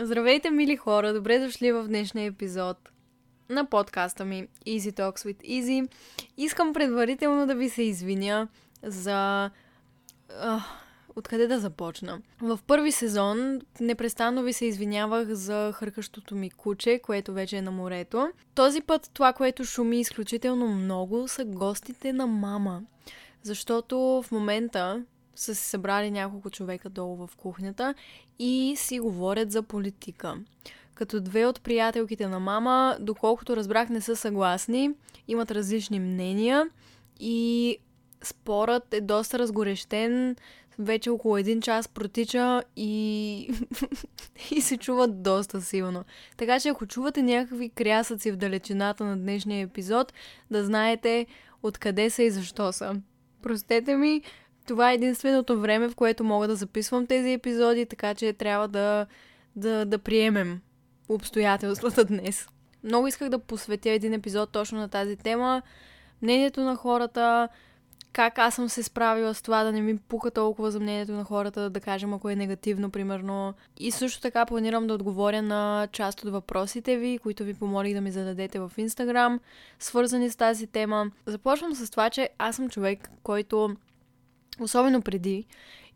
Здравейте, мили хора! Добре дошли в днешния епизод на подкаста ми Easy Talks with Easy. Искам предварително да ви се извиня за... Uh, откъде да започна? В първи сезон непрестанно ви се извинявах за хъркащото ми куче, което вече е на морето. Този път това, което шуми изключително много, са гостите на мама. Защото в момента са се събрали няколко човека долу в кухнята и си говорят за политика. Като две от приятелките на мама, доколкото разбрах, не са съгласни, имат различни мнения и спорът е доста разгорещен, вече около един час протича и, и се чуват доста силно. Така че ако чувате някакви крясъци в далечината на днешния епизод, да знаете откъде са и защо са. Простете ми, това е единственото време, в което мога да записвам тези епизоди, така че трябва да, да, да приемем обстоятелствата днес. Много исках да посветя един епизод точно на тази тема. Мнението на хората, как аз съм се справила с това да не ми пука толкова за мнението на хората, да кажем ако е негативно, примерно. И също така планирам да отговоря на част от въпросите ви, които ви помолих да ми зададете в Инстаграм, свързани с тази тема. Започвам с това, че аз съм човек, който особено преди,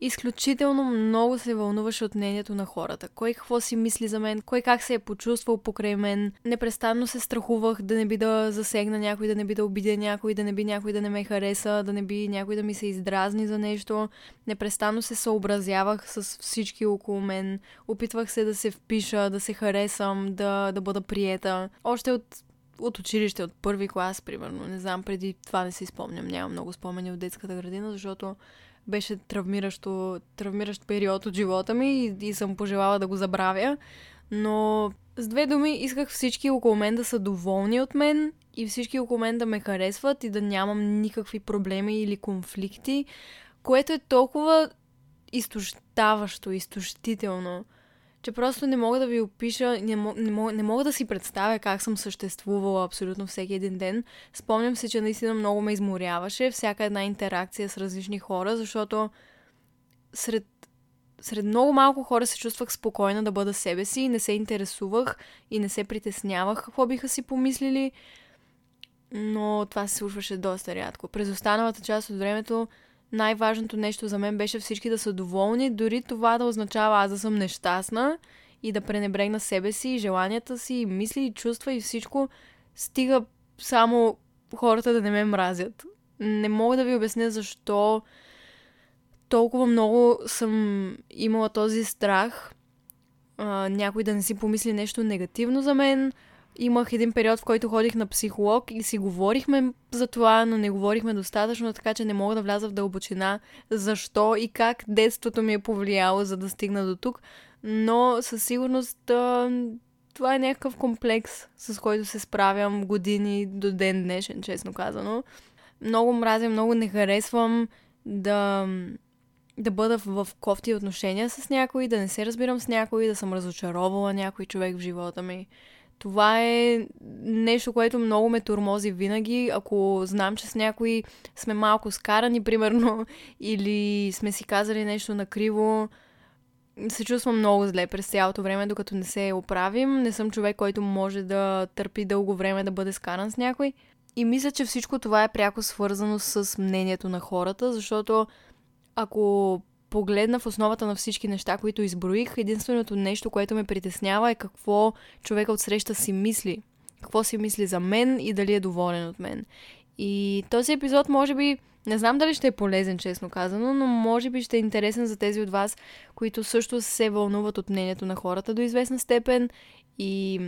изключително много се вълнуваше от мнението на хората. Кой какво си мисли за мен, кой как се е почувствал покрай мен. Непрестанно се страхувах да не би да засегна някой, да не би да обидя някой, да не би някой да не ме хареса, да не би някой да ми се издразни за нещо. Непрестанно се съобразявах с всички около мен. Опитвах се да се впиша, да се харесам, да, да бъда приета. Още от от училище, от първи клас, примерно. Не знам, преди това не си спомням. Нямам много спомени от детската градина, защото беше травмиращо, травмиращ период от живота ми и, и съм пожелала да го забравя. Но с две думи исках всички около мен да са доволни от мен и всички около мен да ме харесват и да нямам никакви проблеми или конфликти, което е толкова изтощаващо, изтощително че просто не мога да ви опиша, не, не, мога, не мога да си представя как съм съществувала абсолютно всеки един ден. Спомням се, че наистина много ме изморяваше всяка една интеракция с различни хора, защото сред, сред много малко хора се чувствах спокойна да бъда себе си и не се интересувах и не се притеснявах какво биха си помислили. Но това се случваше доста рядко. През останалата част от времето най-важното нещо за мен беше всички да са доволни, дори това да означава аз да съм нещастна и да пренебрегна себе си, и желанията си, и мисли, и чувства, и всичко, стига само хората да не ме мразят. Не мога да ви обясня защо толкова много съм имала този страх а, някой да не си помисли нещо негативно за мен, имах един период, в който ходих на психолог и си говорихме за това, но не говорихме достатъчно, така че не мога да вляза в дълбочина защо и как детството ми е повлияло, за да стигна до тук. Но със сигурност това е някакъв комплекс, с който се справям години до ден днешен, честно казано. Много мразя, много не харесвам да, да бъда в, кофти отношения с някой, да не се разбирам с някой, да съм разочаровала някой човек в живота ми. Това е нещо, което много ме турмози винаги. Ако знам, че с някой сме малко скарани, примерно, или сме си казали нещо накриво, се чувствам много зле през цялото време, докато не се оправим. Не съм човек, който може да търпи дълго време да бъде скаран с някой. И мисля, че всичко това е пряко свързано с мнението на хората, защото ако погледна в основата на всички неща, които изброих, единственото нещо, което ме притеснява е какво човека от среща си мисли. Какво си мисли за мен и дали е доволен от мен. И този епизод може би, не знам дали ще е полезен, честно казано, но може би ще е интересен за тези от вас, които също се вълнуват от мнението на хората до известна степен и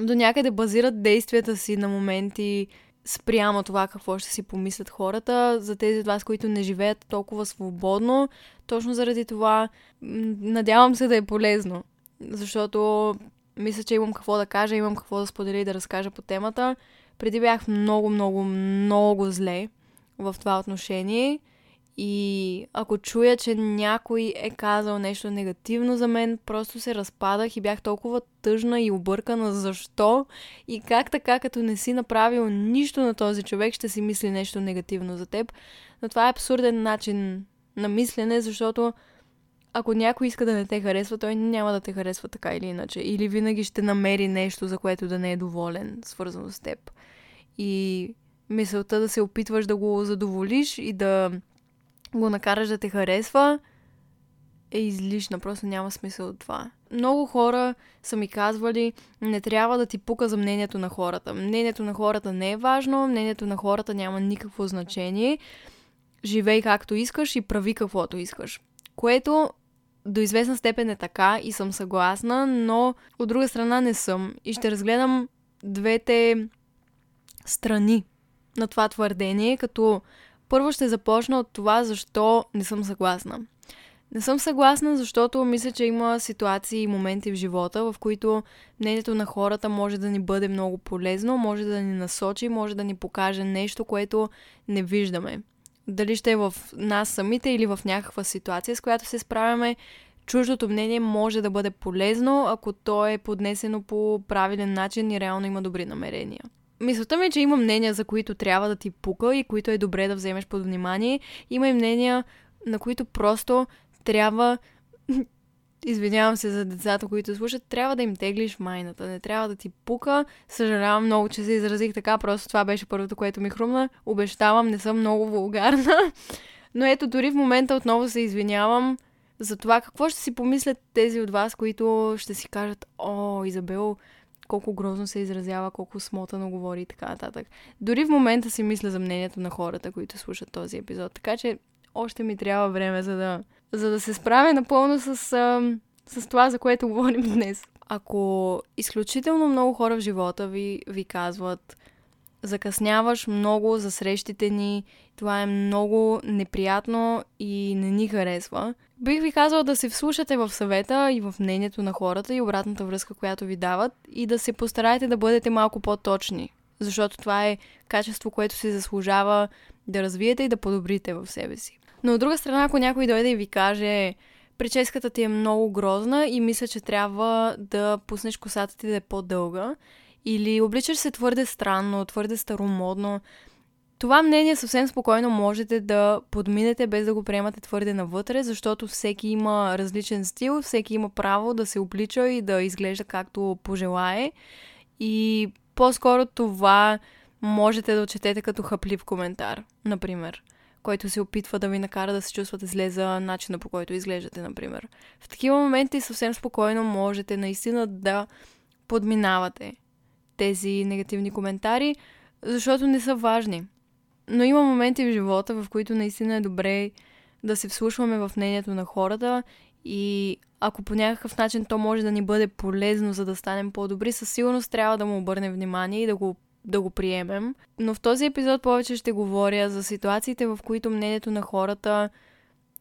до някъде базират действията си на моменти спрямо това какво ще си помислят хората. За тези от вас, които не живеят толкова свободно, точно заради това надявам се да е полезно. Защото мисля, че имам какво да кажа, имам какво да споделя и да разкажа по темата. Преди бях много, много, много зле в това отношение и ако чуя, че някой е казал нещо негативно за мен, просто се разпадах и бях толкова тъжна и объркана защо и как така, като не си направил нищо на този човек, ще си мисли нещо негативно за теб. Но това е абсурден начин на мислене, защото ако някой иска да не те харесва, той няма да те харесва така или иначе. Или винаги ще намери нещо, за което да не е доволен, свързано с теб. И мисълта да се опитваш да го задоволиш и да го накараш да те харесва е излишна. Просто няма смисъл от това. Много хора са ми казвали, не трябва да ти пука за мнението на хората. Мнението на хората не е важно, мнението на хората няма никакво значение. Живей както искаш и прави каквото искаш. Което до известна степен е така и съм съгласна, но от друга страна не съм. И ще разгледам двете страни на това твърдение, като първо ще започна от това, защо не съм съгласна. Не съм съгласна, защото мисля, че има ситуации и моменти в живота, в които мнението на хората може да ни бъде много полезно, може да ни насочи, може да ни покаже нещо, което не виждаме. Дали ще е в нас самите или в някаква ситуация, с която се справяме, чуждото мнение може да бъде полезно, ако то е поднесено по правилен начин и реално има добри намерения. Мисълта ми е, че има мнения, за които трябва да ти пука и които е добре да вземеш под внимание. Има и мнения, на които просто трябва извинявам се за децата, които слушат, трябва да им теглиш майната, не трябва да ти пука. Съжалявам много, че се изразих така, просто това беше първото, което ми хрумна. Обещавам, не съм много вулгарна. Но ето, дори в момента отново се извинявам за това какво ще си помислят тези от вас, които ще си кажат, о, Изабел, колко грозно се изразява, колко смотано говори и така нататък. Дори в момента си мисля за мнението на хората, които слушат този епизод. Така че още ми трябва време, за да, за да се справя напълно с, с това, за което говорим днес. Ако изключително много хора в живота ви, ви казват, закъсняваш много за срещите ни, това е много неприятно и не ни харесва. Бих ви казала да се вслушате в съвета и в мнението на хората и обратната връзка, която ви дават и да се постараете да бъдете малко по-точни, защото това е качество, което се заслужава да развиете и да подобрите в себе си. Но от друга страна, ако някой дойде и ви каже, прическата ти е много грозна и мисля, че трябва да пуснеш косата ти да е по-дълга, или обличаш се твърде странно, твърде старомодно, това мнение съвсем спокойно можете да подминете без да го приемате твърде навътре, защото всеки има различен стил, всеки има право да се облича и да изглежда както пожелае. И по-скоро това можете да отчетете като хъплив коментар, например който се опитва да ви накара да се чувствате зле за начина по който изглеждате, например. В такива моменти съвсем спокойно можете наистина да подминавате тези негативни коментари, защото не са важни. Но има моменти в живота, в които наистина е добре да се вслушваме в мнението на хората и ако по някакъв начин то може да ни бъде полезно, за да станем по-добри, със сигурност трябва да му обърнем внимание и да го да го приемем. Но в този епизод повече ще говоря за ситуациите, в които мнението на хората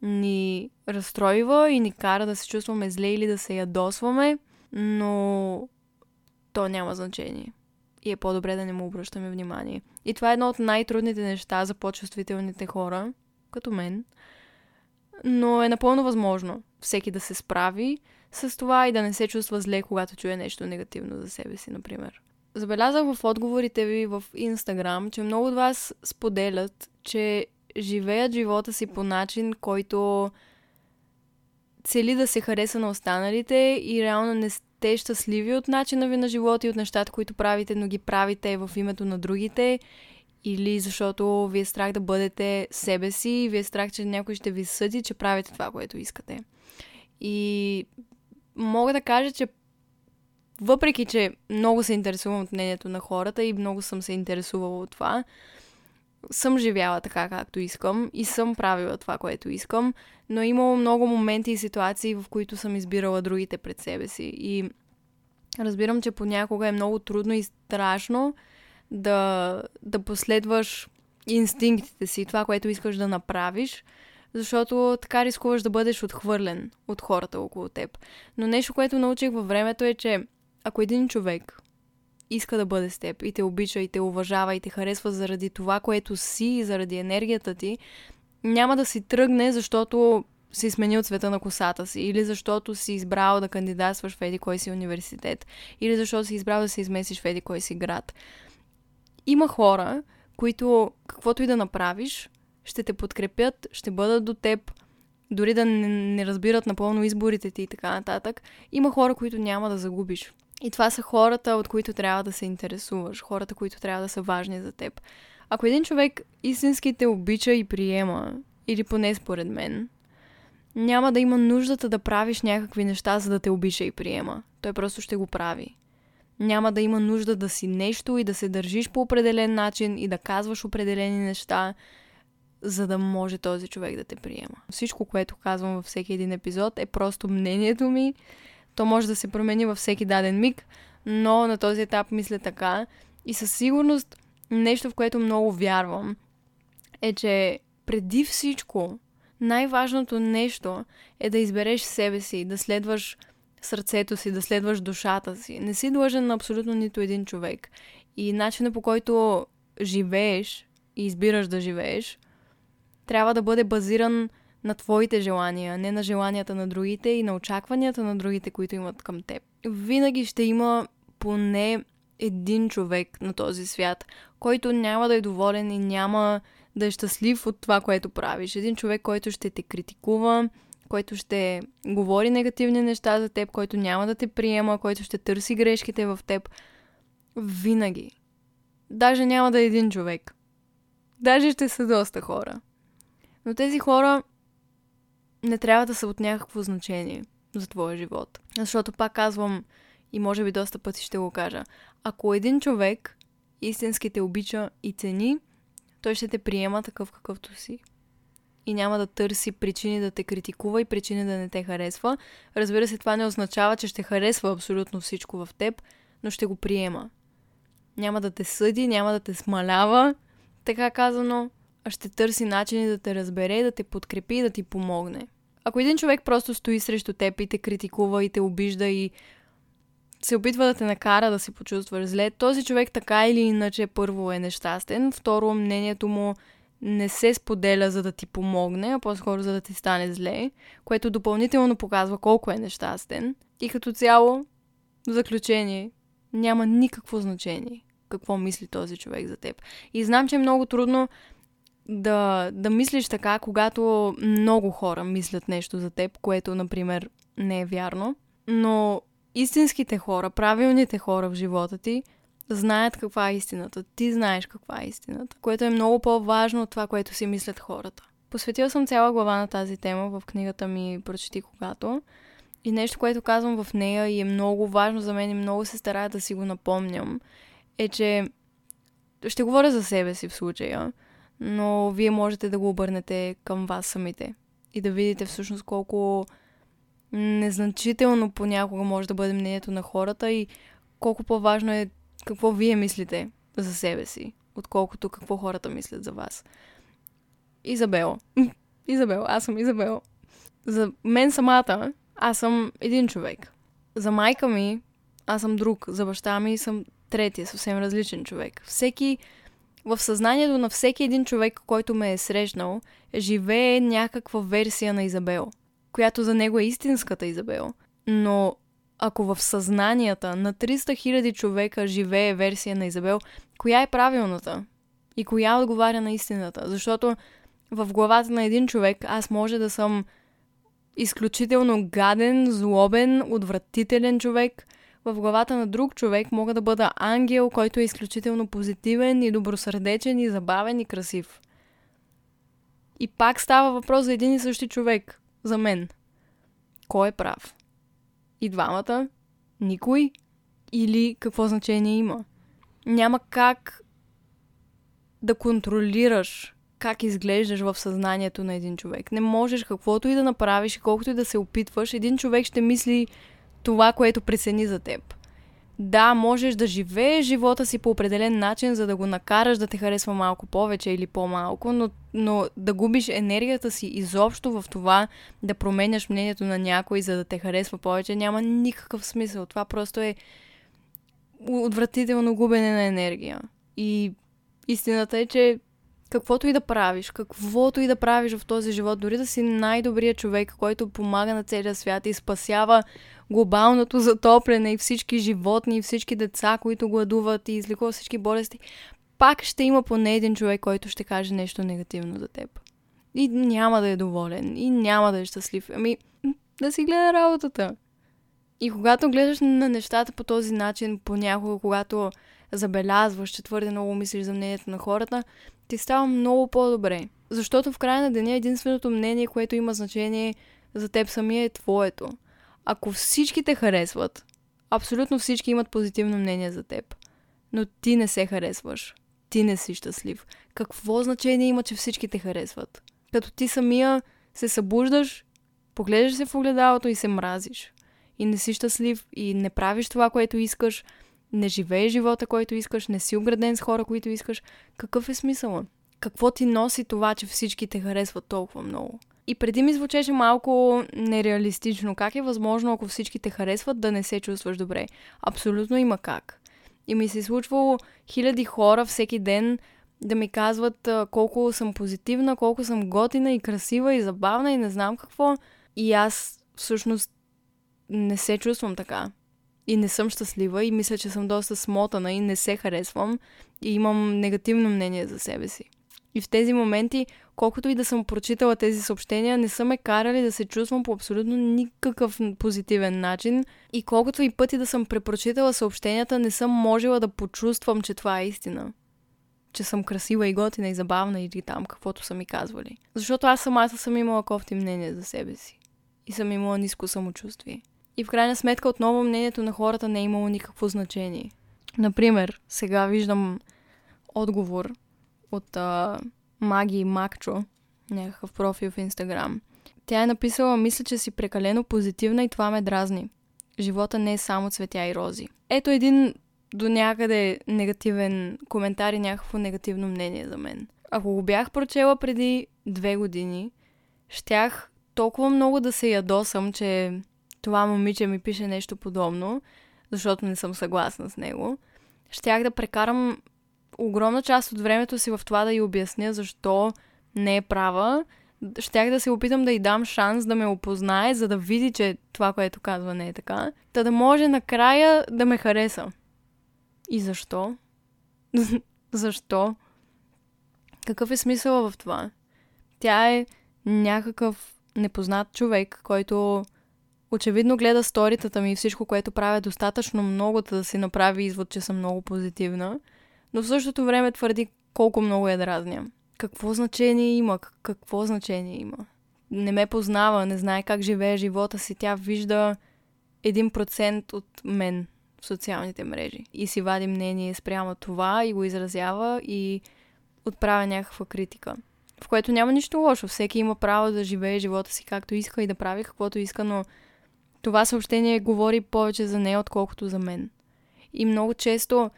ни разстройва и ни кара да се чувстваме зле или да се ядосваме, но то няма значение. И е по-добре да не му обръщаме внимание. И това е едно от най-трудните неща за по-чувствителните хора, като мен. Но е напълно възможно всеки да се справи с това и да не се чувства зле, когато чуе нещо негативно за себе си, например. Забелязах в отговорите ви в Инстаграм, че много от вас споделят, че живеят живота си по начин, който цели да се хареса на останалите и реално не сте щастливи от начина ви на живота и от нещата, които правите, но ги правите в името на другите или защото ви е страх да бъдете себе си и ви е страх, че някой ще ви съди, че правите това, което искате. И мога да кажа, че въпреки, че много се интересувам от мнението на хората и много съм се интересувала от това, съм живяла така, както искам и съм правила това, което искам, но е имало много моменти и ситуации, в които съм избирала другите пред себе си. И разбирам, че понякога е много трудно и страшно да, да последваш инстинктите си, това, което искаш да направиш, защото така рискуваш да бъдеш отхвърлен от хората около теб. Но нещо, което научих във времето е, че ако един човек иска да бъде с теб и те обича и те уважава и те харесва заради това, което си и заради енергията ти, няма да си тръгне, защото си сменил цвета на косата си, или защото си избрал да кандидатстваш в еди кой си университет, или защото си избрал да се изместиш в еди кой си град. Има хора, които каквото и да направиш, ще те подкрепят, ще бъдат до теб дори да не, не разбират напълно изборите ти и така нататък, има хора, които няма да загубиш. И това са хората, от които трябва да се интересуваш, хората, които трябва да са важни за теб. Ако един човек истински те обича и приема, или поне според мен, няма да има нуждата да правиш някакви неща, за да те обича и приема. Той просто ще го прави. Няма да има нужда да си нещо и да се държиш по определен начин и да казваш определени неща, за да може този човек да те приема. Всичко, което казвам във всеки един епизод е просто мнението ми. То може да се промени във всеки даден миг, но на този етап мисля така. И със сигурност нещо, в което много вярвам, е, че преди всичко най-важното нещо е да избереш себе си, да следваш сърцето си, да следваш душата си. Не си длъжен на абсолютно нито един човек. И начина по който живееш и избираш да живееш, трябва да бъде базиран на твоите желания, не на желанията на другите и на очакванията на другите, които имат към теб. Винаги ще има поне един човек на този свят, който няма да е доволен и няма да е щастлив от това, което правиш. Един човек, който ще те критикува, който ще говори негативни неща за теб, който няма да те приема, който ще търси грешките в теб. Винаги. Даже няма да е един човек. Даже ще са доста хора. Но тези хора не трябва да са от някакво значение за твоя живот. Защото пак казвам, и може би доста пъти ще го кажа, ако един човек истински те обича и цени, той ще те приема такъв какъвто си. И няма да търси причини да те критикува и причини да не те харесва. Разбира се, това не означава, че ще харесва абсолютно всичко в теб, но ще го приема. Няма да те съди, няма да те смалява, така казано, а ще търси начини да те разбере, да те подкрепи и да ти помогне. Ако един човек просто стои срещу теб и те критикува и те обижда и се опитва да те накара да се почувстваш зле, този човек така или иначе първо е нещастен, второ мнението му не се споделя за да ти помогне, а по-скоро за да ти стане зле, което допълнително показва колко е нещастен. И като цяло, в заключение, няма никакво значение какво мисли този човек за теб. И знам, че е много трудно да, да мислиш така, когато много хора мислят нещо за теб, което, например, не е вярно. Но истинските хора, правилните хора в живота ти, знаят каква е истината. Ти знаеш каква е истината, което е много по-важно от това, което си мислят хората. Посветил съм цяла глава на тази тема в книгата ми Прочети когато. И нещо, което казвам в нея и е много важно за мен и много се старая да си го напомням, е, че ще говоря за себе си в случая, но вие можете да го обърнете към вас самите и да видите всъщност колко незначително понякога може да бъде мнението на хората и колко по-важно е какво вие мислите за себе си, отколкото какво хората мислят за вас. Изабел. Изабел, аз съм Изабел. За мен самата, аз съм един човек. За майка ми, аз съм друг. За баща ми съм третия, съвсем различен човек. Всеки, в съзнанието на всеки един човек, който ме е срещнал, живее някаква версия на Изабел, която за него е истинската Изабел. Но ако в съзнанията на 300 000 човека живее версия на Изабел, коя е правилната? И коя отговаря на истината? Защото в главата на един човек аз може да съм изключително гаден, злобен, отвратителен човек. В главата на друг човек мога да бъда ангел, който е изключително позитивен и добросърдечен и забавен и красив. И пак става въпрос за един и същи човек. За мен. Кой е прав? и двамата, никой или какво значение има. Няма как да контролираш как изглеждаш в съзнанието на един човек. Не можеш каквото и да направиш, колкото и да се опитваш, един човек ще мисли това, което прецени за теб. Да, можеш да живееш живота си по определен начин, за да го накараш да те харесва малко повече или по-малко, но, но да губиш енергията си изобщо в това да променяш мнението на някой, за да те харесва повече, няма никакъв смисъл. Това просто е отвратително губене на енергия. И истината е, че каквото и да правиш, каквото и да правиш в този живот, дори да си най-добрият човек, който помага на целия свят и спасява глобалното затопляне и всички животни и всички деца, които гладуват и излекува всички болести, пак ще има поне един човек, който ще каже нещо негативно за теб. И няма да е доволен. И няма да е щастлив. Ами, да си гледа работата. И когато гледаш на нещата по този начин, понякога, когато забелязваш, че твърде много мислиш за мнението на хората, ти става много по-добре. Защото в края на деня единственото мнение, което има значение за теб самия е твоето. Ако всички те харесват, абсолютно всички имат позитивно мнение за теб, но ти не се харесваш, ти не си щастлив, какво значение има, че всички те харесват? Като ти самия се събуждаш, погледаш се в огледалото и се мразиш. И не си щастлив, и не правиш това, което искаш, не живееш живота, който искаш, не си ограден с хора, които искаш. Какъв е смисъла? Какво ти носи това, че всички те харесват толкова много? И преди ми звучеше малко нереалистично. Как е възможно, ако всички те харесват, да не се чувстваш добре? Абсолютно има как. И ми се е случвало хиляди хора всеки ден да ми казват колко съм позитивна, колко съм готина и красива и забавна и не знам какво. И аз всъщност не се чувствам така. И не съм щастлива и мисля, че съм доста смотана и не се харесвам и имам негативно мнение за себе си. И в тези моменти, колкото и да съм прочитала тези съобщения, не са ме карали да се чувствам по абсолютно никакъв позитивен начин. И колкото и пъти да съм препрочитала съобщенията, не съм можела да почувствам, че това е истина. Че съм красива и готина и забавна или там, каквото са ми казвали. Защото аз самата съм имала кофти мнение за себе си. И съм имала ниско самочувствие. И в крайна сметка отново мнението на хората не е имало никакво значение. Например, сега виждам отговор от а, Маги Макчо, някакъв профил в Инстаграм. Тя е написала, мисля, че си прекалено позитивна и това ме дразни. Живота не е само цветя и рози. Ето един до някъде негативен коментар и някакво негативно мнение за мен. Ако го бях прочела преди две години, щях толкова много да се ядосам, че това момиче ми пише нещо подобно, защото не съм съгласна с него. Щях да прекарам огромна част от времето си в това да й обясня защо не е права. Щях да се опитам да й дам шанс да ме опознае, за да види, че това, което казва, не е така. Та да може накрая да ме хареса. И защо? защо? Какъв е смисъл в това? Тя е някакъв непознат човек, който очевидно гледа сторитата ми и всичко, което правя достатъчно много, да си направи извод, че съм много позитивна но в същото време твърди колко много я дразня. Какво значение има? Какво значение има? Не ме познава, не знае как живее живота си. Тя вижда един процент от мен в социалните мрежи и си вади мнение спрямо това и го изразява и отправя някаква критика. В което няма нищо лошо. Всеки има право да живее живота си както иска и да прави каквото иска, но това съобщение говори повече за нея, отколкото за мен. И много често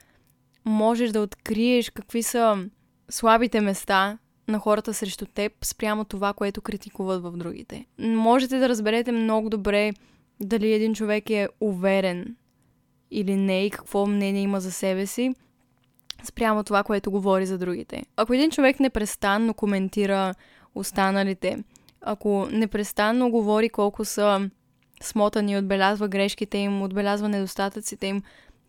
можеш да откриеш какви са слабите места на хората срещу теб спрямо това, което критикуват в другите. Можете да разберете много добре дали един човек е уверен или не и какво мнение има за себе си спрямо това, което говори за другите. Ако един човек непрестанно коментира останалите, ако непрестанно говори колко са смотани, отбелязва грешките им, отбелязва недостатъците им,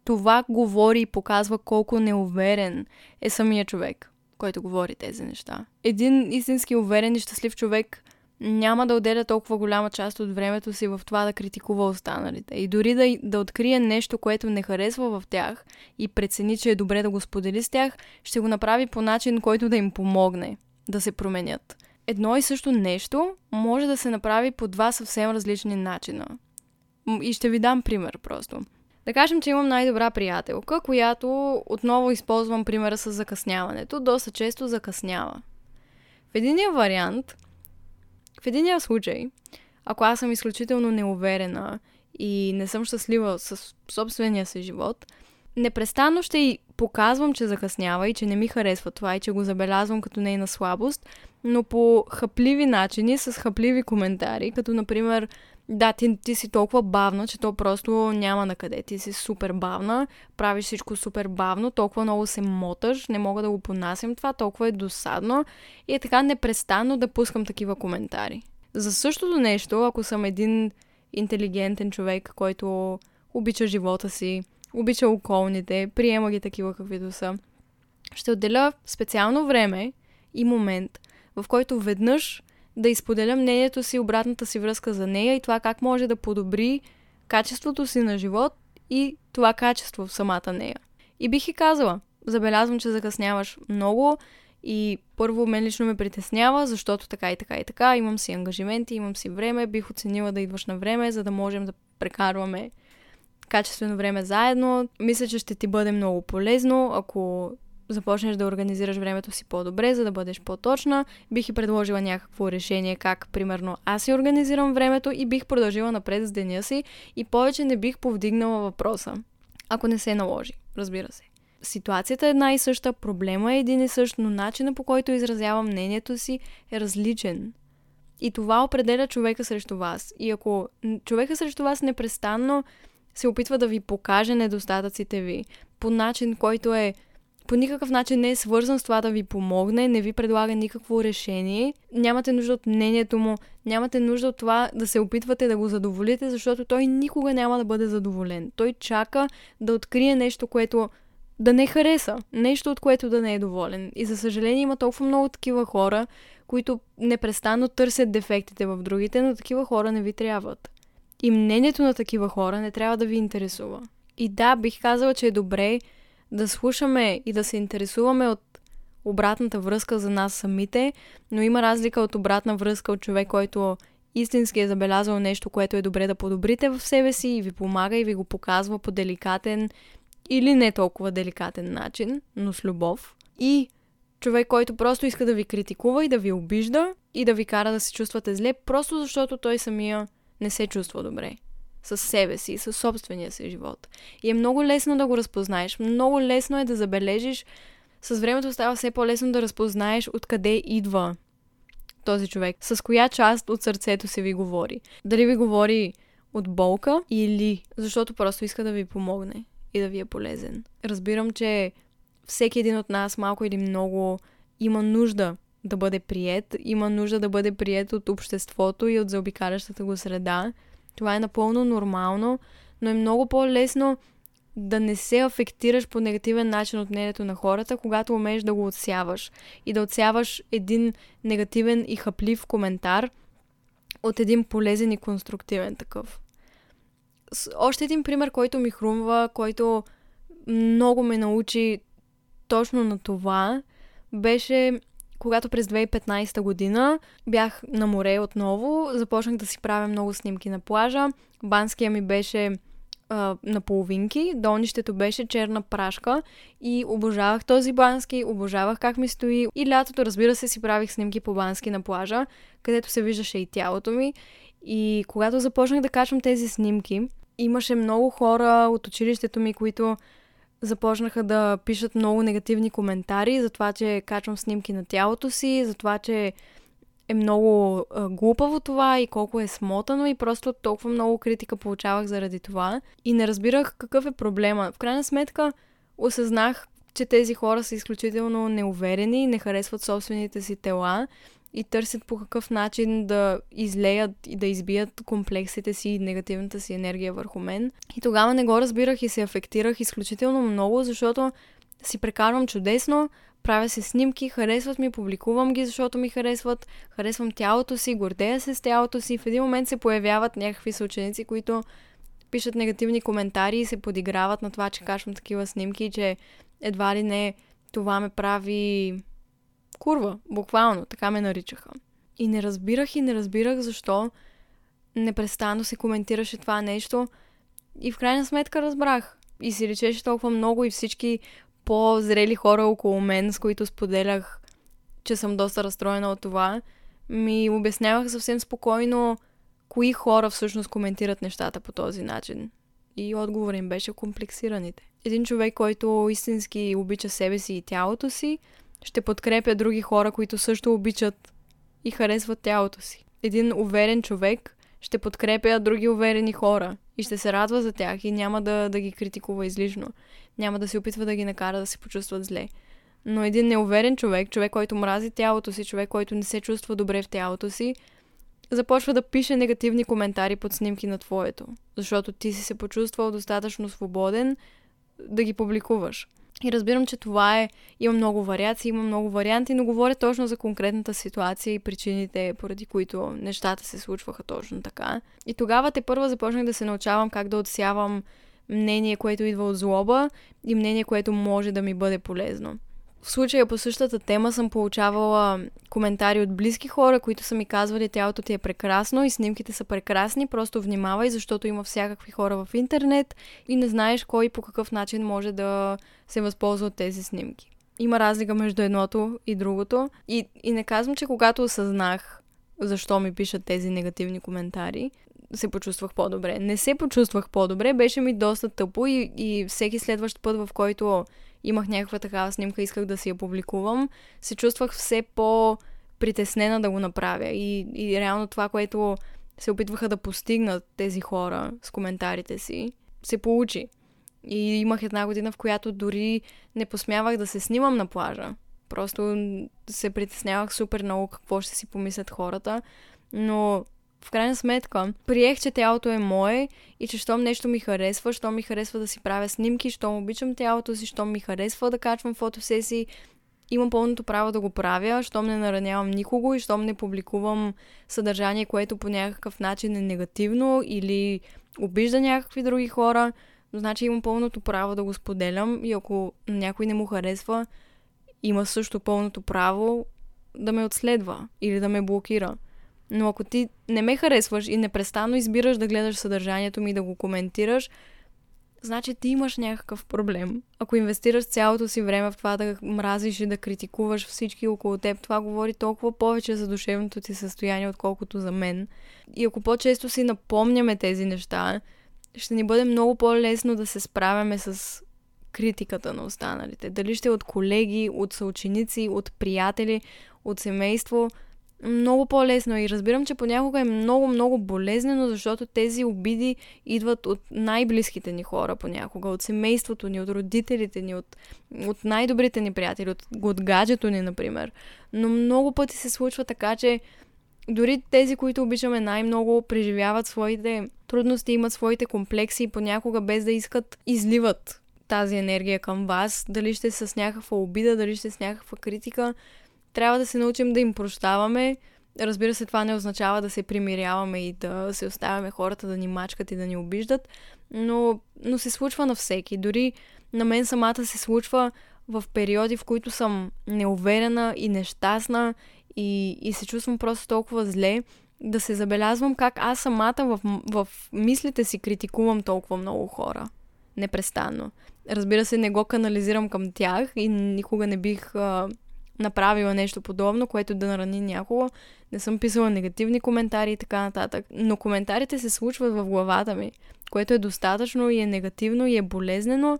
това говори и показва колко неуверен е самия човек, който говори тези неща. Един истински уверен и щастлив човек няма да отделя толкова голяма част от времето си в това да критикува останалите. И дори да, да открие нещо, което не харесва в тях и прецени, че е добре да го сподели с тях, ще го направи по начин, който да им помогне да се променят. Едно и също нещо може да се направи по два съвсем различни начина. И ще ви дам пример просто. Да кажем, че имам най-добра приятелка, която отново използвам примера с закъсняването. Доста често закъснява. В единия вариант, в единия случай, ако аз съм изключително неуверена и не съм щастлива с собствения си живот, непрестанно ще й показвам, че закъснява и че не ми харесва това и че го забелязвам като нейна слабост, но по хапливи начини, с хапливи коментари, като например да, ти, ти си толкова бавна, че то просто няма на къде. Ти си супер бавна, правиш всичко супер бавно, толкова много се моташ, не мога да го понасям това, толкова е досадно и е така непрестанно да пускам такива коментари. За същото нещо, ако съм един интелигентен човек, който обича живота си, обича околните, приема ги такива каквито са, ще отделя специално време и момент, в който веднъж да изподеля мнението си, обратната си връзка за нея и това как може да подобри качеството си на живот и това качество в самата нея. И бих и казала, забелязвам, че закъсняваш много и първо мен лично ме притеснява, защото така и така и така, имам си ангажименти, имам си време, бих оценила да идваш на време, за да можем да прекарваме качествено време заедно. Мисля, че ще ти бъде много полезно, ако започнеш да организираш времето си по-добре, за да бъдеш по-точна. Бих и предложила някакво решение, как, примерно, аз си организирам времето и бих продължила напред с деня си и повече не бих повдигнала въпроса, ако не се наложи, разбира се. Ситуацията е една и съща, проблема е един и същ, но начина по който изразявам мнението си е различен. И това определя човека срещу вас. И ако човека срещу вас непрестанно се опитва да ви покаже недостатъците ви по начин, който е по никакъв начин не е свързан с това да ви помогне, не ви предлага никакво решение, нямате нужда от мнението му, нямате нужда от това да се опитвате да го задоволите, защото той никога няма да бъде задоволен. Той чака да открие нещо, което да не хареса, нещо от което да не е доволен. И за съжаление има толкова много такива хора, които непрестанно търсят дефектите в другите, но такива хора не ви трябват. И мнението на такива хора не трябва да ви интересува. И да, бих казала, че е добре да слушаме и да се интересуваме от обратната връзка за нас самите, но има разлика от обратна връзка от човек, който истински е забелязал нещо, което е добре да подобрите в себе си и ви помага и ви го показва по деликатен или не толкова деликатен начин, но с любов. И човек, който просто иска да ви критикува и да ви обижда и да ви кара да се чувствате зле, просто защото той самия не се чувства добре с себе си, с собствения си живот. И е много лесно да го разпознаеш. Много лесно е да забележиш. С времето става все по-лесно да разпознаеш откъде идва този човек. С коя част от сърцето си ви говори. Дали ви говори от болка или защото просто иска да ви помогне и да ви е полезен. Разбирам, че всеки един от нас малко или много има нужда да бъде прият, има нужда да бъде прият от обществото и от заобикалящата го среда. Това е напълно нормално, но е много по-лесно да не се афектираш по негативен начин от мнението на хората, когато умееш да го отсяваш. И да отсяваш един негативен и хаплив коментар от един полезен и конструктивен такъв. Още един пример, който ми хрумва, който много ме научи точно на това, беше когато през 2015 година бях на море отново, започнах да си правя много снимки на плажа. Банския ми беше а, на половинки, долнището беше черна прашка и обожавах този бански, обожавах как ми стои. И лятото, разбира се, си правих снимки по бански на плажа, където се виждаше и тялото ми. И когато започнах да качвам тези снимки, имаше много хора от училището ми, които започнаха да пишат много негативни коментари за това, че качвам снимки на тялото си, за това, че е много а, глупаво това и колко е смотано и просто толкова много критика получавах заради това и не разбирах какъв е проблема. В крайна сметка осъзнах, че тези хора са изключително неуверени, не харесват собствените си тела и търсят по какъв начин да излеят и да избият комплексите си и негативната си енергия върху мен. И тогава не го разбирах и се афектирах изключително много, защото си прекарвам чудесно, правя се снимки, харесват ми, публикувам ги, защото ми харесват, харесвам тялото си, гордея се с тялото си. В един момент се появяват някакви съученици, които пишат негативни коментари и се подиграват на това, че качвам такива снимки, че едва ли не това ме прави курва, буквално, така ме наричаха. И не разбирах и не разбирах защо непрестанно се коментираше това нещо. И в крайна сметка разбрах. И си речеше толкова много и всички по-зрели хора около мен, с които споделях, че съм доста разстроена от това, ми обяснявах съвсем спокойно кои хора всъщност коментират нещата по този начин. И отговор им беше комплексираните. Един човек, който истински обича себе си и тялото си, ще подкрепя други хора, които също обичат и харесват тялото си. Един уверен човек ще подкрепя други уверени хора и ще се радва за тях и няма да, да ги критикува излишно. Няма да се опитва да ги накара да се почувстват зле. Но един неуверен човек, човек, който мрази тялото си, човек, който не се чувства добре в тялото си, започва да пише негативни коментари под снимки на твоето. Защото ти си се почувствал достатъчно свободен да ги публикуваш. И разбирам, че това е, има много вариации, има много варианти, но говоря точно за конкретната ситуация и причините, поради които нещата се случваха точно така. И тогава те първа започнах да се научавам как да отсявам мнение, което идва от злоба и мнение, което може да ми бъде полезно. В случая по същата тема съм получавала коментари от близки хора, които са ми казвали тялото ти е прекрасно и снимките са прекрасни, просто внимавай, защото има всякакви хора в интернет и не знаеш кой по какъв начин може да се възползва от тези снимки. Има разлика между едното и другото. И, и не казвам, че когато осъзнах защо ми пишат тези негативни коментари, се почувствах по-добре. Не се почувствах по-добре, беше ми доста тъпо и, и всеки следващ път, в който имах някаква такава снимка, исках да си я публикувам, се чувствах все по-притеснена да го направя. И, и реално това, което се опитваха да постигнат тези хора с коментарите си, се получи. И имах една година, в която дори не посмявах да се снимам на плажа. Просто се притеснявах супер много какво ще си помислят хората. Но в крайна сметка, приех, че тялото е мое и че щом нещо ми харесва, щом ми харесва да си правя снимки, щом обичам тялото си, щом ми харесва да качвам фотосесии, имам пълното право да го правя, щом не наранявам никого и щом не публикувам съдържание, което по някакъв начин е негативно или обижда някакви други хора, значи имам пълното право да го споделям и ако някой не му харесва, има също пълното право да ме отследва или да ме блокира. Но ако ти не ме харесваш и непрестанно избираш да гледаш съдържанието ми и да го коментираш, значи ти имаш някакъв проблем. Ако инвестираш цялото си време в това да мразиш и да критикуваш всички около теб, това говори толкова повече за душевното ти състояние, отколкото за мен. И ако по-често си напомняме тези неща, ще ни бъде много по-лесно да се справяме с критиката на останалите. Дали ще от колеги, от съученици, от приятели, от семейство – много по-лесно и разбирам, че понякога е много, много болезнено, защото тези обиди идват от най-близките ни хора понякога, от семейството ни, от родителите ни, от, от най-добрите ни приятели, от, от гаджето ни, например. Но много пъти се случва така, че дори тези, които обичаме най-много, преживяват своите трудности, имат своите комплекси и понякога без да искат, изливат тази енергия към вас. Дали ще с някаква обида, дали ще с някаква критика трябва да се научим да им прощаваме. Разбира се, това не означава да се примиряваме и да се оставяме хората да ни мачкат и да ни обиждат, но, но се случва на всеки. Дори на мен самата се случва в периоди, в които съм неуверена и нещастна и, и се чувствам просто толкова зле, да се забелязвам как аз самата в, в мислите си критикувам толкова много хора. Непрестанно. Разбира се, не го канализирам към тях и никога не бих а, направила нещо подобно, което да нарани някого. Не съм писала негативни коментари и така нататък. Но коментарите се случват в главата ми, което е достатъчно и е негативно и е болезнено,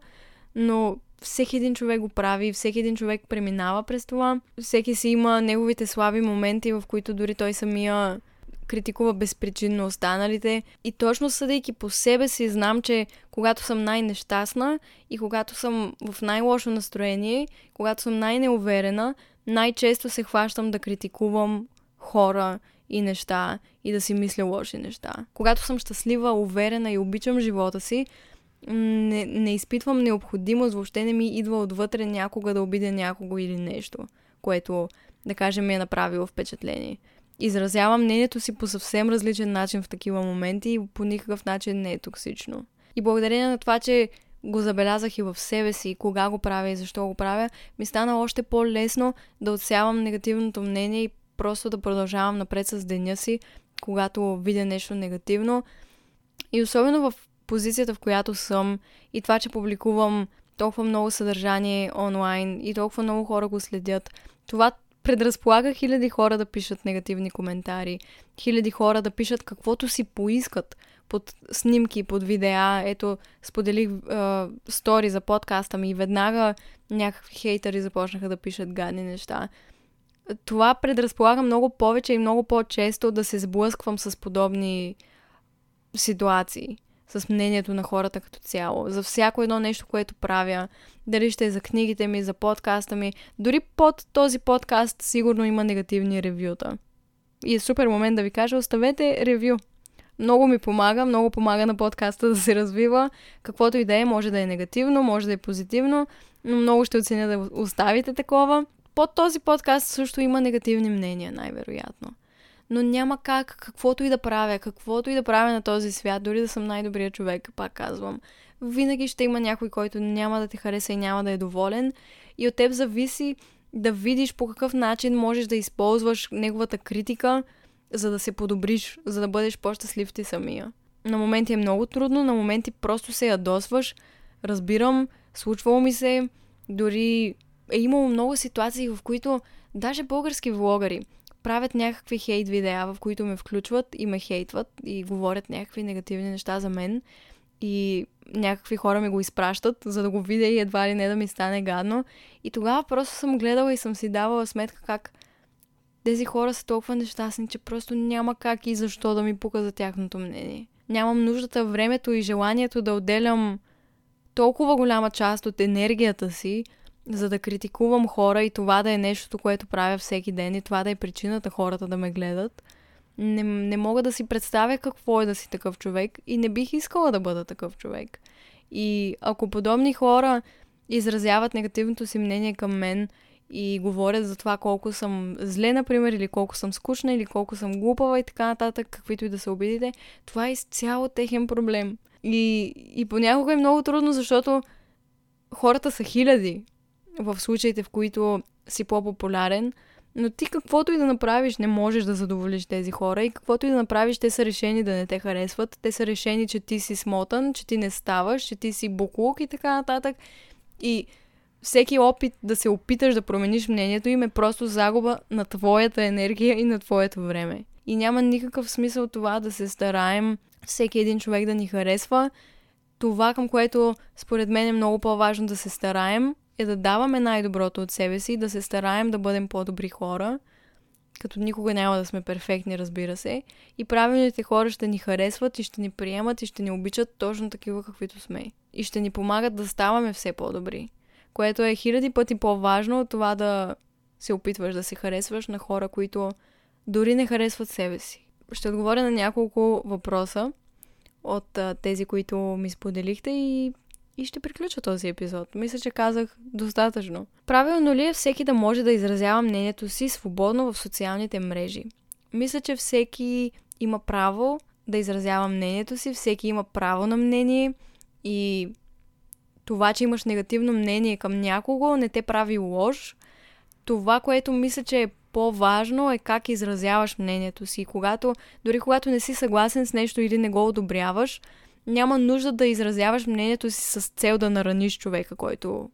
но всеки един човек го прави, всеки един човек преминава през това. Всеки си има неговите слаби моменти, в които дори той самия критикува безпричинно останалите. И точно съдейки по себе си, знам, че когато съм най-нещастна и когато съм в най-лошо настроение, когато съм най-неуверена, най-често се хващам да критикувам хора и неща и да си мисля лоши неща. Когато съм щастлива, уверена и обичам живота си, не, не изпитвам необходимост, въобще не ми идва отвътре някога да обидя някого или нещо, което, да кажем, ми е направило впечатление изразява мнението си по съвсем различен начин в такива моменти и по никакъв начин не е токсично. И благодарение на това, че го забелязах и в себе си, кога го правя и защо го правя, ми стана още по-лесно да отсявам негативното мнение и просто да продължавам напред с деня си, когато видя нещо негативно. И особено в позицията, в която съм и това, че публикувам толкова много съдържание онлайн и толкова много хора го следят, това предразполага хиляди хора да пишат негативни коментари, хиляди хора да пишат каквото си поискат под снимки, под видеа. Ето, споделих е, стори за подкаста ми и веднага някакви хейтери започнаха да пишат гадни неща. Това предразполага много повече и много по-често да се сблъсквам с подобни ситуации с мнението на хората като цяло. За всяко едно нещо, което правя, дали ще е за книгите ми, за подкаста ми, дори под този подкаст сигурно има негативни ревюта. И е супер момент да ви кажа, оставете ревю. Много ми помага, много помага на подкаста да се развива. Каквото и да е, може да е негативно, може да е позитивно, но много ще оценя да оставите такова. Под този подкаст също има негативни мнения, най-вероятно. Но няма как, каквото и да правя, каквото и да правя на този свят, дори да съм най-добрият човек, пак казвам, винаги ще има някой, който няма да те хареса и няма да е доволен. И от теб зависи да видиш по какъв начин можеш да използваш неговата критика, за да се подобриш, за да бъдеш по-щастлив ти самия. На моменти е много трудно, на моменти просто се ядосваш. Разбирам, случвало ми се, дори е имало много ситуации, в които даже български влогари правят някакви хейт видеа, в които ме включват и ме хейтват и говорят някакви негативни неща за мен. И някакви хора ми го изпращат, за да го видя и едва ли не да ми стане гадно. И тогава просто съм гледала и съм си давала сметка как тези хора са толкова нещастни, че просто няма как и защо да ми пука за тяхното мнение. Нямам нуждата, времето и желанието да отделям толкова голяма част от енергията си, за да критикувам хора и това да е нещото, което правя всеки ден и това да е причината хората да ме гледат. Не, не мога да си представя какво е да си такъв човек и не бих искала да бъда такъв човек. И ако подобни хора изразяват негативното си мнение към мен и говорят за това колко съм зле, например, или колко съм скучна, или колко съм глупава и така нататък, каквито и да се обидите, това е изцяло техен проблем. И, и понякога е много трудно, защото хората са хиляди в случаите, в които си по-популярен, но ти каквото и да направиш, не можеш да задоволиш тези хора и каквото и да направиш, те са решени да не те харесват, те са решени, че ти си смотан, че ти не ставаш, че ти си буклук и така нататък. И всеки опит да се опиташ да промениш мнението им е просто загуба на твоята енергия и на твоето време. И няма никакъв смисъл това да се стараем всеки един човек да ни харесва. Това, към което според мен е много по-важно да се стараем, е да даваме най-доброто от себе си, да се стараем да бъдем по-добри хора, като никога няма да сме перфектни, разбира се. И правилните хора ще ни харесват и ще ни приемат и ще ни обичат точно такива, каквито сме. И ще ни помагат да ставаме все по-добри. Което е хиляди пъти по-важно от това да се опитваш да се харесваш на хора, които дори не харесват себе си. Ще отговоря на няколко въпроса от тези, които ми споделихте и и ще приключа този епизод. Мисля, че казах достатъчно. Правилно ли е всеки да може да изразява мнението си свободно в социалните мрежи? Мисля, че всеки има право да изразява мнението си, всеки има право на мнение и това, че имаш негативно мнение към някого, не те прави лош. Това, което мисля, че е по-важно е как изразяваш мнението си. Когато, дори когато не си съгласен с нещо или не го одобряваш, няма нужда да изразяваш мнението си с цел да нараниш човека, който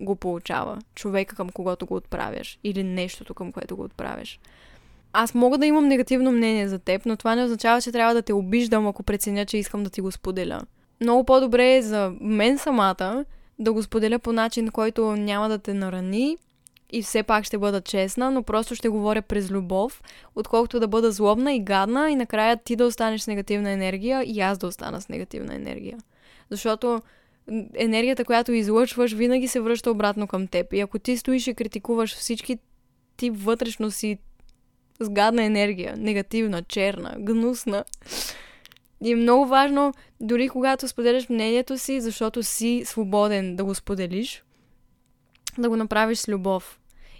го получава. Човека, към когото го отправяш. Или нещото, към което го отправяш. Аз мога да имам негативно мнение за теб, но това не означава, че трябва да те обиждам, ако преценя, че искам да ти го споделя. Много по-добре е за мен самата да го споделя по начин, който няма да те нарани и все пак ще бъда честна, но просто ще говоря през любов, отколкото да бъда злобна и гадна и накрая ти да останеш с негативна енергия и аз да остана с негативна енергия. Защото енергията, която излъчваш, винаги се връща обратно към теб. И ако ти стоиш и критикуваш всички, ти вътрешно си с гадна енергия, негативна, черна, гнусна. И е много важно, дори когато споделяш мнението си, защото си свободен да го споделиш, да го направиш с любов.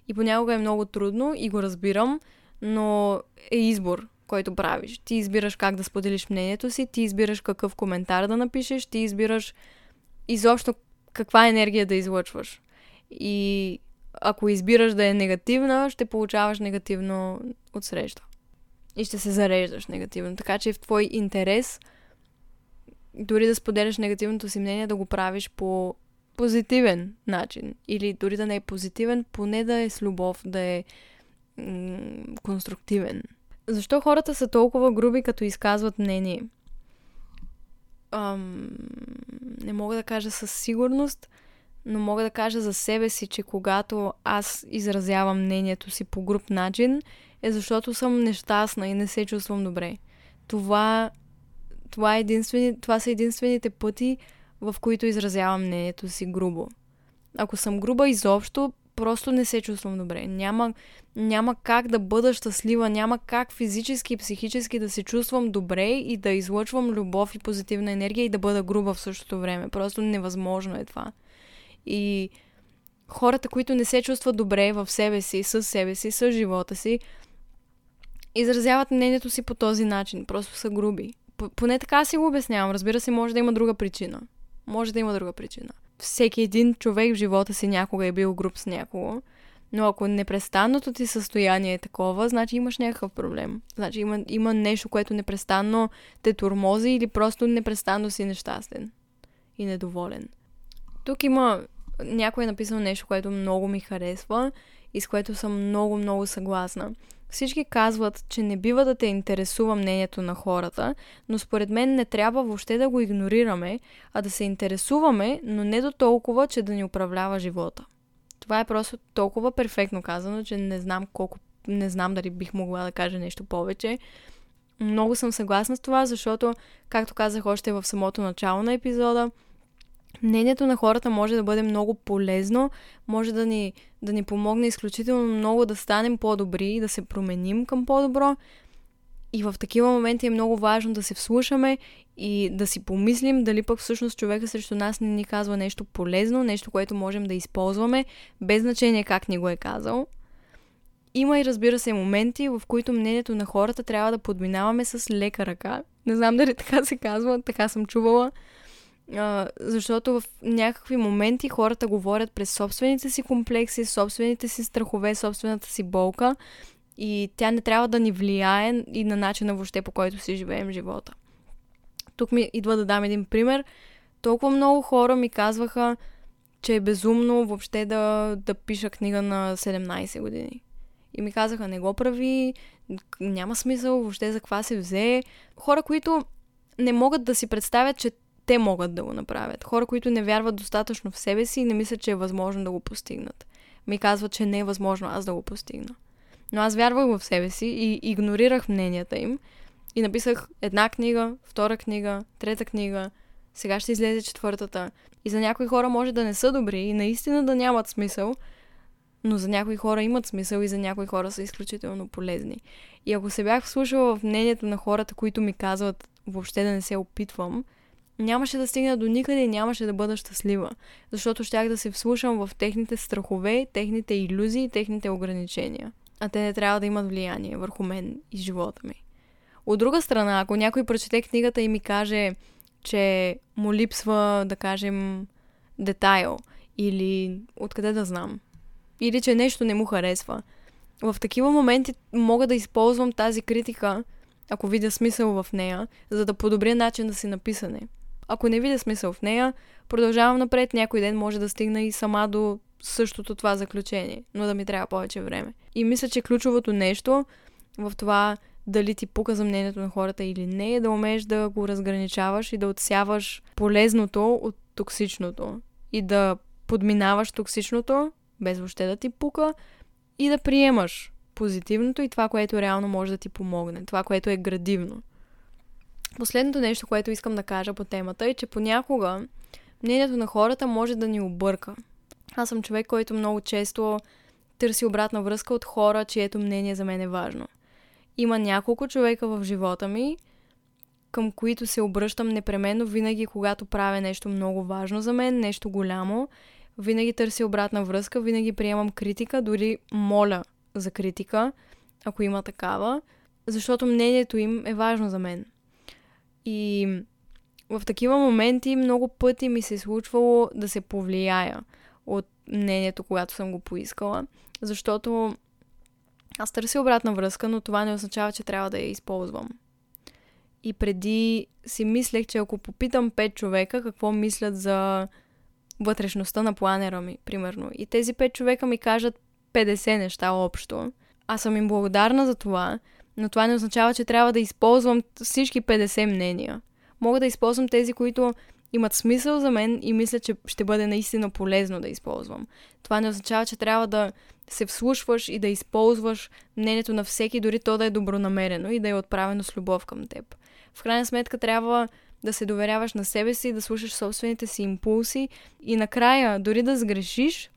И понякога е много трудно и го разбирам, но е избор, който правиш. Ти избираш как да споделиш мнението си, ти избираш какъв коментар да напишеш, ти избираш изобщо каква енергия да излъчваш. И ако избираш да е негативна, ще получаваш негативно от среща. И ще се зареждаш негативно. Така че е в твой интерес дори да споделяш негативното си мнение, да го правиш по позитивен начин. Или дори да не е позитивен, поне да е с любов, да е м- конструктивен. Защо хората са толкова груби, като изказват мнение? Ам, не мога да кажа със сигурност, но мога да кажа за себе си, че когато аз изразявам мнението си по груп начин, е защото съм нещастна и не се чувствам добре. Това, това, е единствени, това са единствените пъти, в които изразявам мнението си грубо. Ако съм груба изобщо, просто не се чувствам добре. Няма, няма как да бъда щастлива, няма как физически и психически да се чувствам добре и да излъчвам любов и позитивна енергия и да бъда груба в същото време. Просто невъзможно е това. И хората, които не се чувстват добре в себе си, с себе си, с живота си, изразяват мнението си по този начин. Просто са груби. Поне така си го обяснявам. Разбира се, може да има друга причина. Може да има друга причина. Всеки един човек в живота си някога е бил груб с някого. Но ако непрестанното ти състояние е такова, значи имаш някакъв проблем. Значи има, има нещо, което непрестанно те турмози или просто непрестанно си нещастен и недоволен. Тук има някой е написал нещо, което много ми харесва и с което съм много, много съгласна. Всички казват, че не бива да те интересува мнението на хората, но според мен не трябва въобще да го игнорираме, а да се интересуваме, но не до толкова, че да ни управлява живота. Това е просто толкова перфектно казано, че не знам колко, не знам дали бих могла да кажа нещо повече. Много съм съгласна с това, защото, както казах още в самото начало на епизода, мнението на хората може да бъде много полезно, може да ни, да ни помогне изключително много да станем по-добри и да се променим към по-добро. И в такива моменти е много важно да се вслушаме и да си помислим дали пък всъщност човека срещу нас не ни казва нещо полезно, нещо, което можем да използваме, без значение как ни го е казал. Има и разбира се моменти, в които мнението на хората трябва да подминаваме с лека ръка. Не знам дали така се казва, така съм чувала. А, защото в някакви моменти хората говорят през собствените си комплекси, собствените си страхове, собствената си болка и тя не трябва да ни влияе и на начина въобще по който си живеем живота. Тук ми идва да дам един пример. Толкова много хора ми казваха, че е безумно въобще да, да пиша книга на 17 години. И ми казаха, не го прави, няма смисъл, въобще за каква се взе. Хора, които не могат да си представят, че те могат да го направят. Хора, които не вярват достатъчно в себе си и не мислят, че е възможно да го постигнат. Ми казват, че не е възможно аз да го постигна. Но аз вярвах в себе си и игнорирах мненията им и написах една книга, втора книга, трета книга, сега ще излезе четвъртата. И за някои хора може да не са добри и наистина да нямат смисъл, но за някои хора имат смисъл и за някои хора са изключително полезни. И ако се бях вслушала в мнението на хората, които ми казват въобще да не се опитвам, нямаше да стигна до никъде и нямаше да бъда щастлива, защото щях да се вслушам в техните страхове, техните иллюзии, техните ограничения. А те не трябва да имат влияние върху мен и живота ми. От друга страна, ако някой прочете книгата и ми каже, че му липсва, да кажем, детайл или откъде да знам, или че нещо не му харесва, в такива моменти мога да използвам тази критика, ако видя смисъл в нея, за да подобря начин да си написане. Ако не видя смисъл в нея, продължавам напред, някой ден може да стигна и сама до същото това заключение, но да ми трябва повече време. И мисля, че ключовото нещо в това дали ти пука за мнението на хората или не е да умееш да го разграничаваш и да отсяваш полезното от токсичното и да подминаваш токсичното, без въобще да ти пука, и да приемаш позитивното и това, което реално може да ти помогне, това, което е градивно. Последното нещо, което искам да кажа по темата е, че понякога мнението на хората може да ни обърка. Аз съм човек, който много често търси обратна връзка от хора, чието мнение за мен е важно. Има няколко човека в живота ми, към които се обръщам непременно винаги, когато правя нещо много важно за мен, нещо голямо. Винаги търся обратна връзка, винаги приемам критика, дори моля за критика, ако има такава, защото мнението им е важно за мен. И в такива моменти много пъти ми се е случвало да се повлияя от мнението, когато съм го поискала, защото аз търся обратна връзка, но това не означава, че трябва да я използвам. И преди си мислех, че ако попитам пет човека какво мислят за вътрешността на планера ми, примерно, и тези пет човека ми кажат 50 неща общо, аз съм им благодарна за това, но това не означава, че трябва да използвам всички 50 мнения. Мога да използвам тези, които имат смисъл за мен и мисля, че ще бъде наистина полезно да използвам. Това не означава, че трябва да се вслушваш и да използваш мнението на всеки, дори то да е добронамерено и да е отправено с любов към теб. В крайна сметка трябва да се доверяваш на себе си, да слушаш собствените си импулси и накрая, дори да сгрешиш,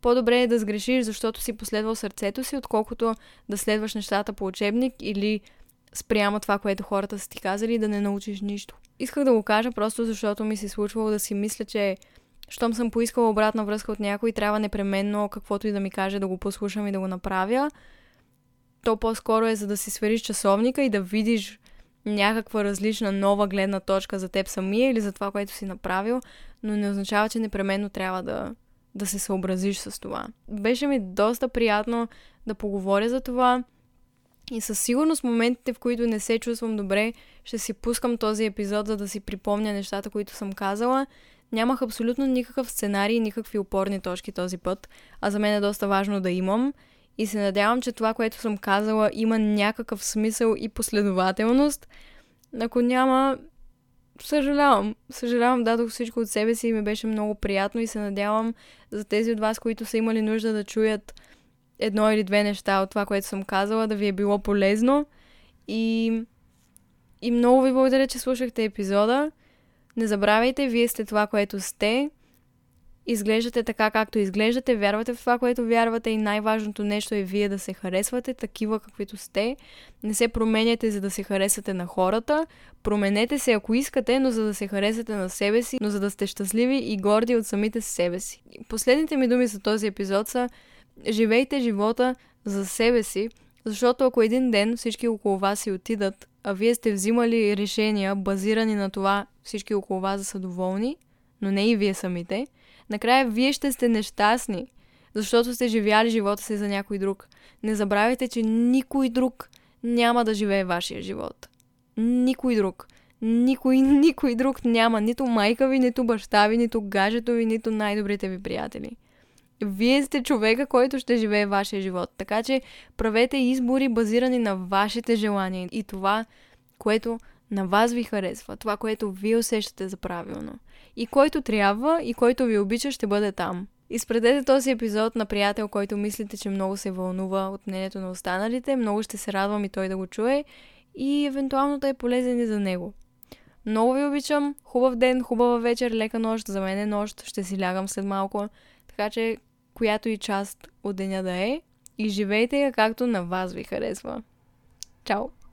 по-добре е да сгрешиш, защото си последвал сърцето си, отколкото да следваш нещата по учебник или спрямо това, което хората са ти казали да не научиш нищо. Исках да го кажа просто защото ми се случвало да си мисля, че щом съм поискала обратна връзка от някой, трябва непременно каквото и да ми каже да го послушам и да го направя. То по-скоро е за да си свериш часовника и да видиш някаква различна нова гледна точка за теб самия или за това, което си направил, но не означава, че непременно трябва да, да се съобразиш с това. Беше ми доста приятно да поговоря за това и със сигурност моментите, в които не се чувствам добре, ще си пускам този епизод, за да си припомня нещата, които съм казала. Нямах абсолютно никакъв сценарий, никакви опорни точки този път, а за мен е доста важно да имам. И се надявам, че това, което съм казала, има някакъв смисъл и последователност. Ако няма, съжалявам. Съжалявам, дадох всичко от себе си и ми беше много приятно и се надявам за тези от вас, които са имали нужда да чуят едно или две неща от това, което съм казала, да ви е било полезно. И, и много ви благодаря, че слушахте епизода. Не забравяйте, вие сте това, което сте. Изглеждате така, както изглеждате, вярвате в това, което вярвате и най-важното нещо е вие да се харесвате такива, каквито сте. Не се променяте, за да се харесате на хората. Променете се, ако искате, но за да се харесате на себе си, но за да сте щастливи и горди от самите себе си. Последните ми думи за този епизод са живейте живота за себе си, защото ако един ден всички около вас си отидат, а вие сте взимали решения, базирани на това всички около вас да са доволни, но не и вие самите, накрая вие ще сте нещастни, защото сте живяли живота си за някой друг. Не забравяйте, че никой друг няма да живее вашия живот. Никой друг. Никой, никой друг няма. Нито майка ви, нито баща ви, нито гажето ви, нито най-добрите ви приятели. Вие сте човека, който ще живее вашия живот. Така че правете избори базирани на вашите желания и това, което на вас ви харесва, това, което вие усещате за правилно. И който трябва и който ви обича, ще бъде там. Изпредете този епизод на приятел, който мислите, че много се вълнува от мнението на останалите. Много ще се радвам и той да го чуе и евентуално да е полезен и за него. Много ви обичам. Хубав ден, хубава вечер, лека нощ. За мен е нощ. Ще си лягам след малко. Така че която и част от деня да е и живейте я както на вас ви харесва. Чао!